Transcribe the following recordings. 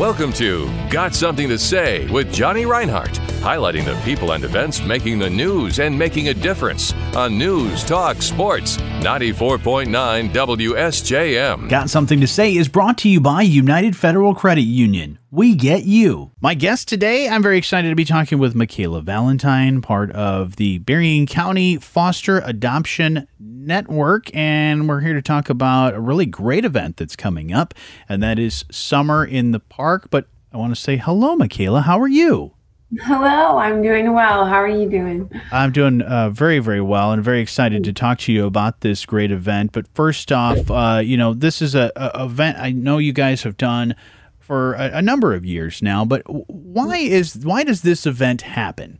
Welcome to Got Something to Say with Johnny Reinhardt, highlighting the people and events making the news and making a difference on News Talk Sports 94.9 WSJM. Got Something to Say is brought to you by United Federal Credit Union. We get you. My guest today, I'm very excited to be talking with Michaela Valentine, part of the Berrien County Foster Adoption Network, and we're here to talk about a really great event that's coming up, and that is Summer in the Park. But I want to say hello, Michaela. How are you? Hello, I'm doing well. How are you doing? I'm doing uh, very, very well and very excited to talk to you about this great event. But first off, uh, you know, this is a, a, event I know you guys have done for a, a number of years now. But why is why does this event happen?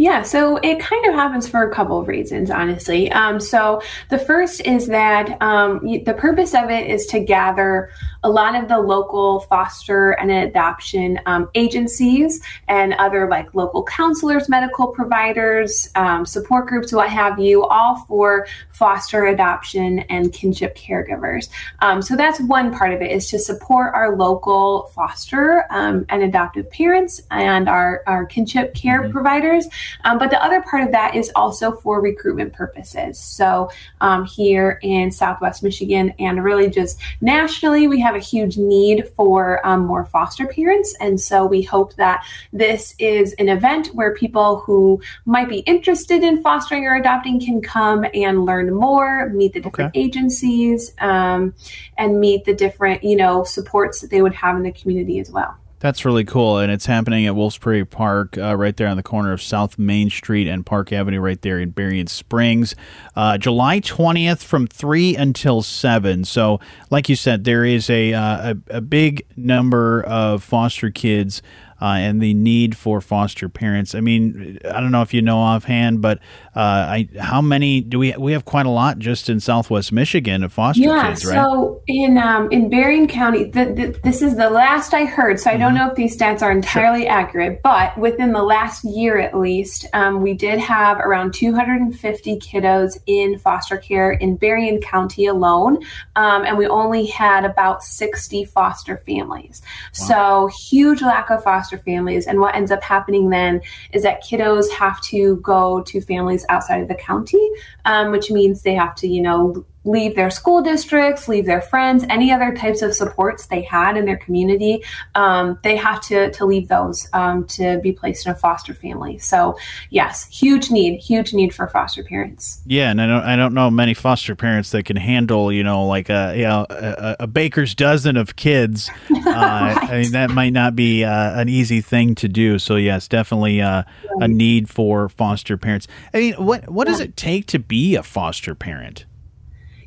Yeah, so it kind of happens for a couple of reasons, honestly. Um, so the first is that um, the purpose of it is to gather a lot of the local foster and adoption um, agencies and other like local counselors, medical providers, um, support groups, what have you, all for foster adoption and kinship caregivers. Um, so that's one part of it is to support our local foster um, and adoptive parents and our, our kinship care mm-hmm. providers. Um, but the other part of that is also for recruitment purposes. So um, here in Southwest Michigan and really just nationally, we have a huge need for um, more foster parents. And so we hope that this is an event where people who might be interested in fostering or adopting can come and learn more, meet the different okay. agencies, um, and meet the different, you know, supports that they would have in the community as well. That's really cool, and it's happening at Wolf's Prairie Park, uh, right there on the corner of South Main Street and Park Avenue, right there in Berrien Springs, uh, July twentieth from three until seven. So, like you said, there is a uh, a, a big number of foster kids uh, and the need for foster parents. I mean, I don't know if you know offhand, but uh, I, how many do we we have quite a lot just in Southwest Michigan of foster yeah, kids, right? So in um, in Berrien County, the, the, this is the last I heard. So I mm-hmm. don't know if these stats are entirely sure. accurate, but within the last year at least, um, we did have around 250 kiddos in foster care in Berrien County alone, um, and we only had about 60 foster families. Wow. So huge lack of foster foster families. And what ends up happening then is that kiddos have to go to families outside of the county, um, which means they have to, you know, leave their school districts, leave their friends, any other types of supports they had in their community, um, they have to, to leave those um, to be placed in a foster family. So, yes, huge need, huge need for foster parents. Yeah, and I don't, I don't know many foster parents that can handle, you know, like a, you know, a, a baker's dozen of kids. Uh, right. I mean, that might not be uh, an easy thing to do. So, yes, definitely uh, a need for foster parents. I mean, what what does it take to be a foster parent?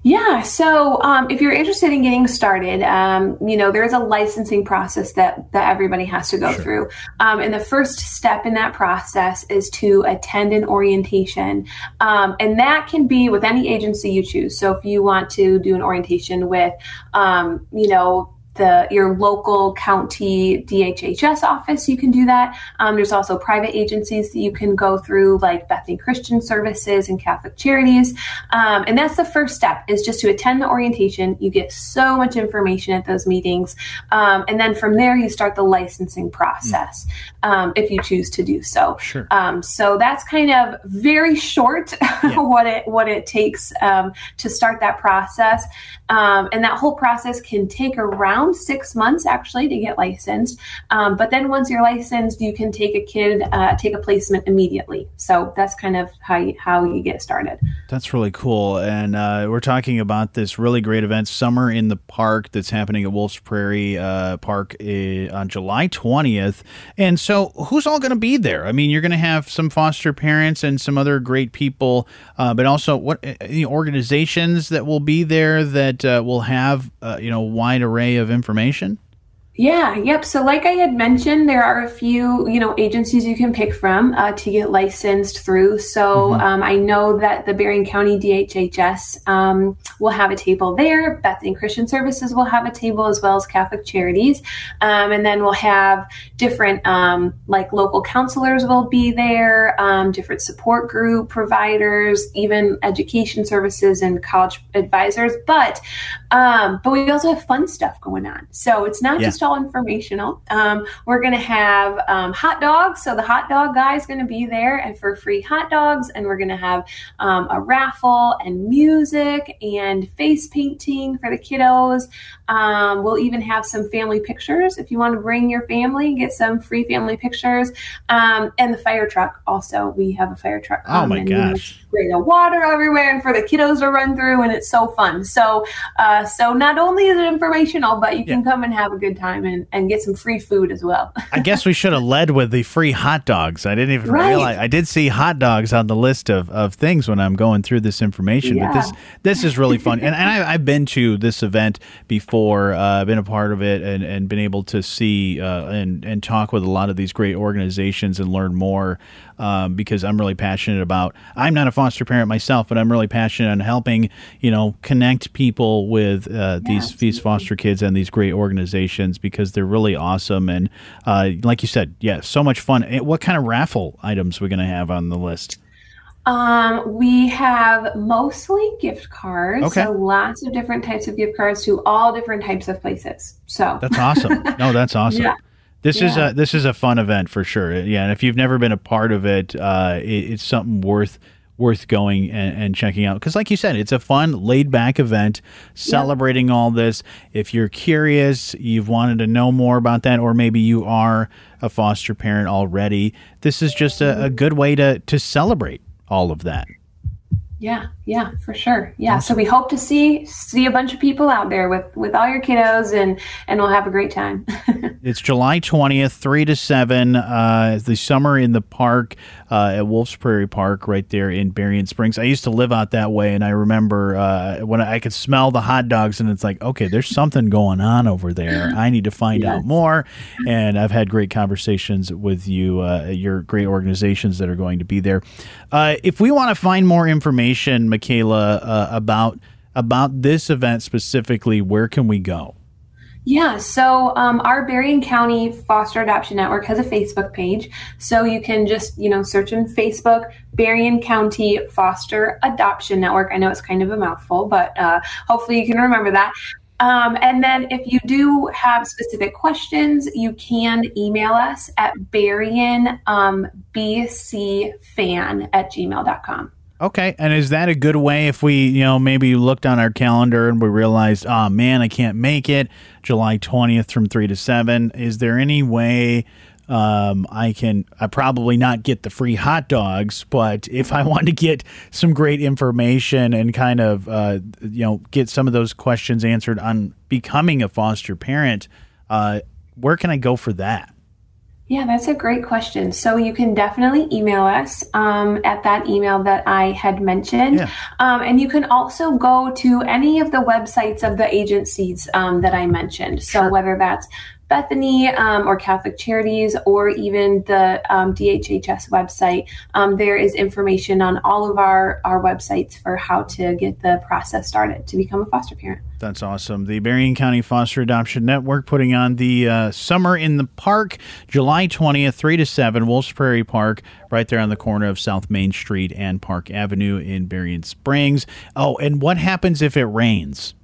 Yeah, so um, if you're interested in getting started, um, you know there is a licensing process that that everybody has to go sure. through, um, and the first step in that process is to attend an orientation, um, and that can be with any agency you choose. So if you want to do an orientation with, um, you know the your local county DHHS office, you can do that. Um, there's also private agencies that you can go through, like Bethany Christian Services and Catholic Charities. Um, and that's the first step is just to attend the orientation. You get so much information at those meetings, um, and then from there you start the licensing process mm. if you choose to do so. Sure. Um, so that's kind of very short yeah. what it what it takes um, to start that process, and that whole process can take around six months actually to get licensed. Um, but then once you're licensed, you can take a kid, uh, take a placement immediately. So that's kind of how you, how you get started. That's really cool. And uh, we're talking about this really great event, Summer in the Park, that's happening at Wolf's Prairie uh, Park uh, on July 20th. And so who's all going to be there? I mean, you're going to have some foster parents and some other great people, uh, but also what the organizations that will be there that uh, will have, you know, a wide array of information? Yeah, yep. So, like I had mentioned, there are a few, you know, agencies you can pick from uh, to get licensed through. So, mm-hmm. um, I know that the Berrien County DHHS um, will have a table there. Bethany Christian Services will have a table as well as Catholic Charities, um, and then we'll have different, um, like local counselors will be there, um, different support group providers, even education services and college advisors. But, um, but we also have fun stuff going on. So it's not yeah. just all all informational. Um, we're going to have um, hot dogs. So the hot dog guy is going to be there and for free hot dogs. And we're going to have um, a raffle and music and face painting for the kiddos. Um, we'll even have some family pictures if you want to bring your family, get some free family pictures. Um, and the fire truck also. We have a fire truck. Oh my gosh. Bring the water everywhere and for the kiddos to run through, and it's so fun. So, uh, so not only is it informational, but you can yeah. come and have a good time and, and get some free food as well. I guess we should have led with the free hot dogs. I didn't even right. realize I did see hot dogs on the list of, of things when I'm going through this information. Yeah. But this this is really fun, and, and I, have been to this event before. Uh, been a part of it, and, and been able to see uh, and and talk with a lot of these great organizations and learn more um, because I'm really passionate about. I'm not a foster parent myself, but I'm really passionate on helping you know connect people with uh, these these foster kids and these great organizations because they're really awesome and uh, like you said, yeah, so much fun. Eh, what kind of raffle items we're going to have on the list? Um, we have mostly gift cards. Okay. So lots of different types of gift cards to all different types of places. So that's awesome. No, that's awesome. yeah. This yeah. is a this is a fun event for sure. Yeah, and if you've never been a part of it, uh, it it's something worth worth going and, and checking out because, like you said, it's a fun, laid back event celebrating all this. If you're curious, you've wanted to know more about that, or maybe you are a foster parent already, this is just a, a good way to to celebrate all of that. Yeah, yeah, for sure. Yeah, so we hope to see see a bunch of people out there with with all your kiddos, and and we'll have a great time. it's July twentieth, three to seven. Uh, the summer in the park uh, at Wolf's Prairie Park, right there in Berrien Springs. I used to live out that way, and I remember uh, when I could smell the hot dogs, and it's like, okay, there's something going on over there. I need to find yes. out more. And I've had great conversations with you, uh, your great organizations that are going to be there. Uh, if we want to find more information Michaela, uh, about about this event specifically, where can we go? Yeah, so um, our Berrien County Foster Adoption Network has a Facebook page. So you can just, you know, search in Facebook, Berrien County Foster Adoption Network. I know it's kind of a mouthful, but uh, hopefully you can remember that. Um, and then if you do have specific questions, you can email us at berrien um, at gmail.com. Okay. And is that a good way if we, you know, maybe looked on our calendar and we realized, oh man, I can't make it July 20th from 3 to 7? Is there any way um, I can I probably not get the free hot dogs, but if I want to get some great information and kind of, uh, you know, get some of those questions answered on becoming a foster parent, uh, where can I go for that? Yeah, that's a great question. So you can definitely email us um, at that email that I had mentioned. Yeah. Um, and you can also go to any of the websites of the agencies um, that I mentioned. So sure. whether that's Bethany um, or Catholic Charities or even the um, DHHS website, um, there is information on all of our, our websites for how to get the process started to become a foster parent. That's awesome. The Berrien County Foster Adoption Network putting on the uh, Summer in the Park, July 20th, 3 to 7, Wolf's Prairie Park, right there on the corner of South Main Street and Park Avenue in Berrien Springs. Oh, and what happens if it rains?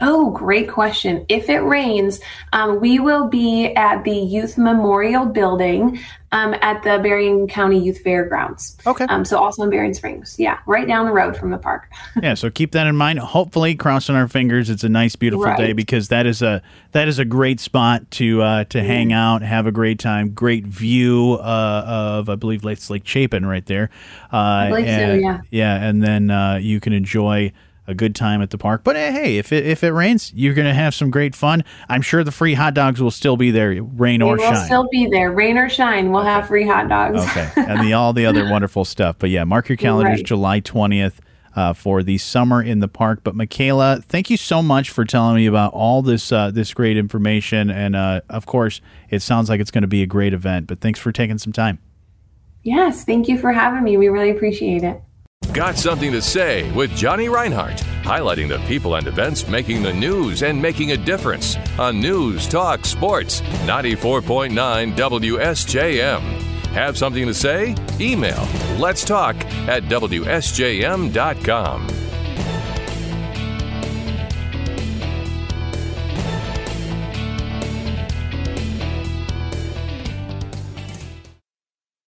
Oh, great question. If it rains, um, we will be at the Youth Memorial Building um, at the Berrien County Youth Fairgrounds. Okay. Um, so also in Berrien Springs. Yeah, right down the road from the park. yeah, so keep that in mind. Hopefully, crossing our fingers, it's a nice, beautiful right. day because that is a that is a great spot to uh, to mm. hang out, have a great time, great view uh, of I believe it's Lake Chapin right there. Uh, I believe and, so. Yeah. Yeah, and then uh, you can enjoy a good time at the park. But hey, if it, if it rains, you're going to have some great fun. I'm sure the free hot dogs will still be there, rain they or shine. Will still be there, rain or shine. We'll okay. have free hot dogs. Okay, and the all the other wonderful stuff. But yeah, mark your calendars, right. July 20th. Uh, for the summer in the park, but Michaela, thank you so much for telling me about all this uh, this great information, and uh, of course, it sounds like it's going to be a great event. But thanks for taking some time. Yes, thank you for having me. We really appreciate it. Got something to say with Johnny Reinhardt, highlighting the people and events making the news and making a difference on News Talk Sports 94.9 WSJM. Have something to say? Email let's talk at WSJM.com.